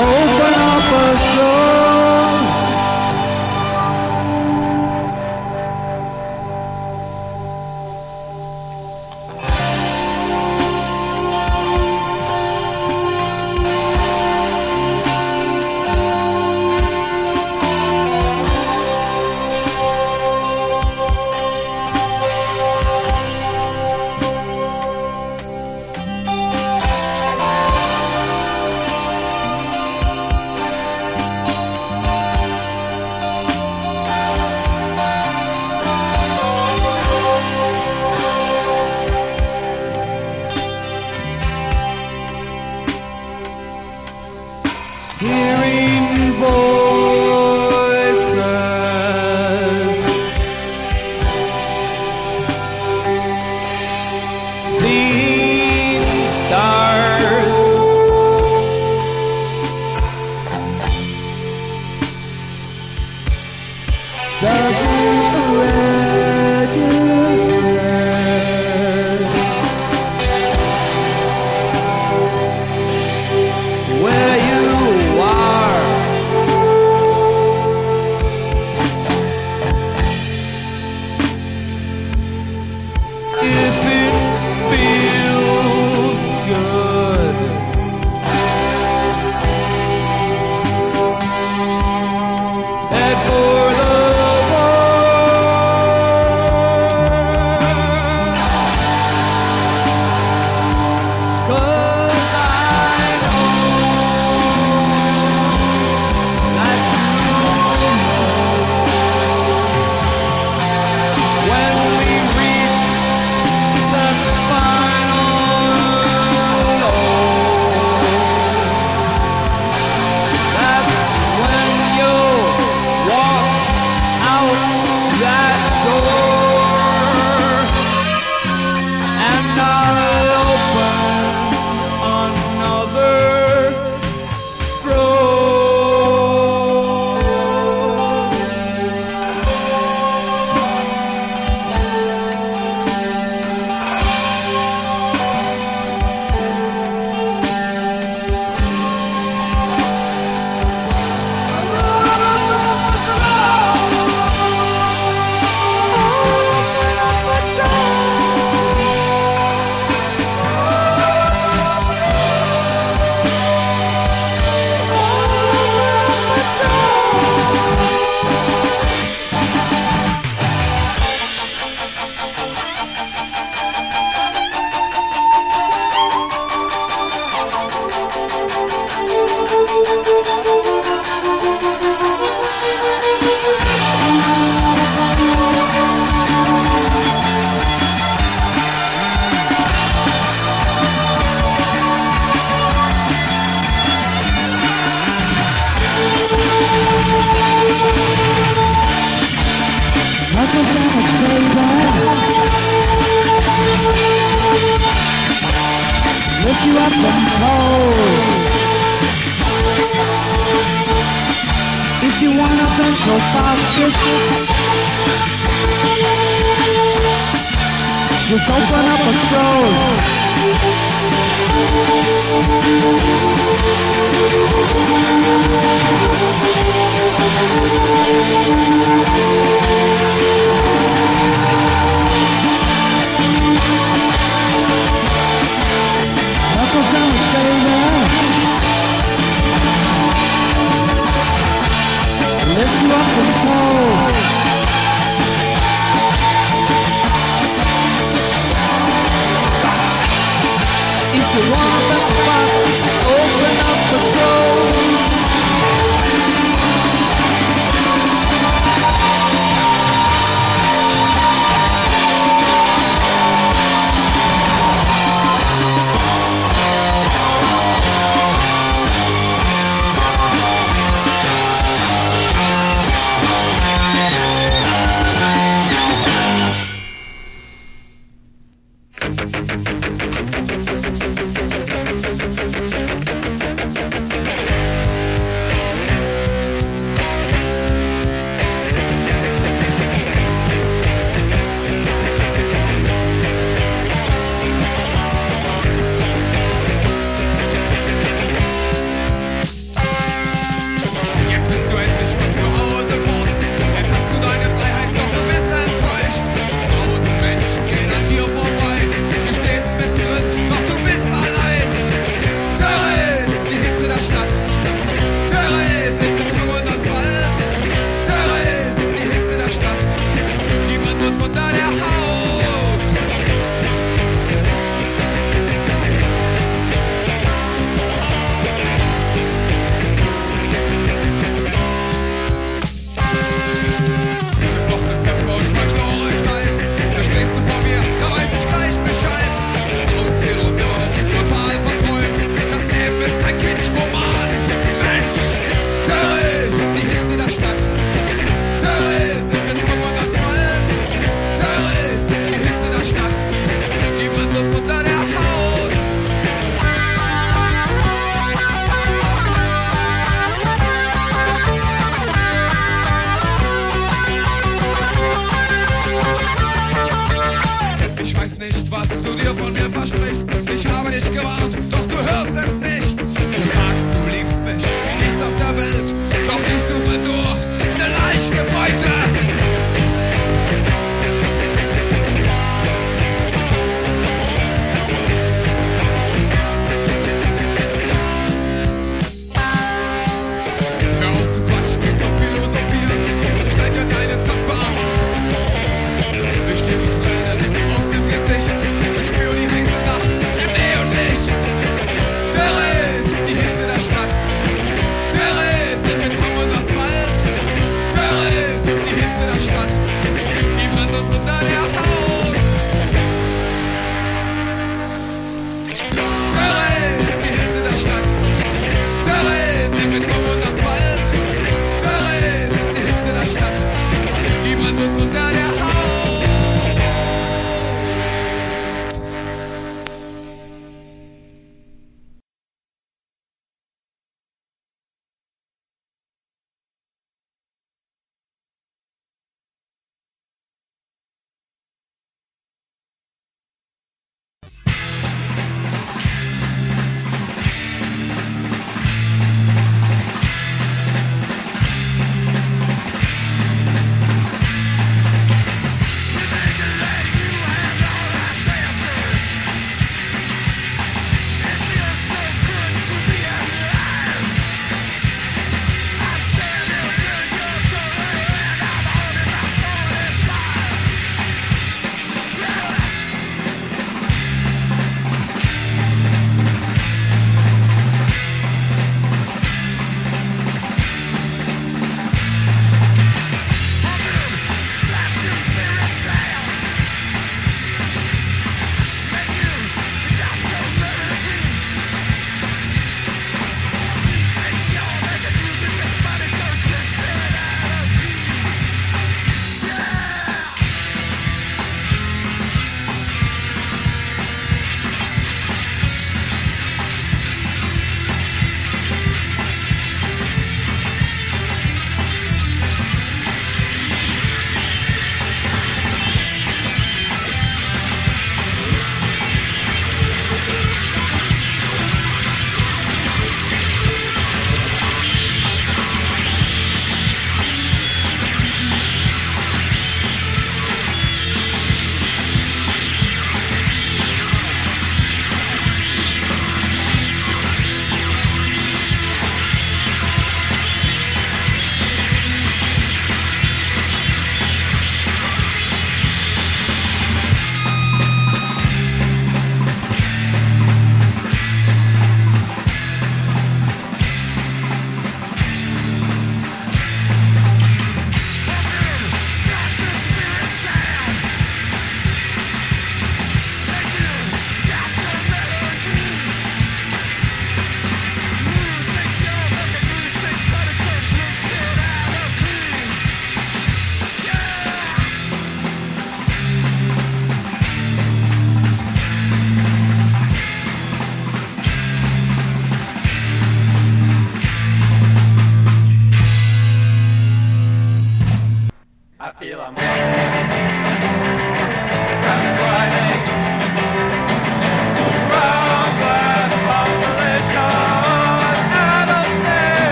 just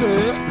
Yeah.